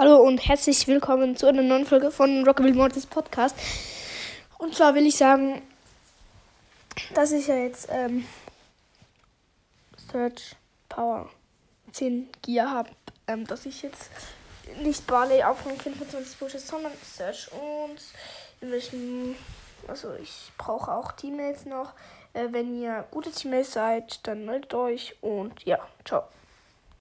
Hallo und herzlich willkommen zu einer neuen Folge von Rockabilly Mortis Podcast. Und zwar will ich sagen, dass ich ja jetzt ähm, Search Power 10 Gear habe, ähm, dass ich jetzt nicht Barley auf Rang 25 pushe, sondern Search und in welchen, also ich brauche auch Teammates noch. Äh, wenn ihr gute Teammates seid, dann meldet euch und ja, ciao.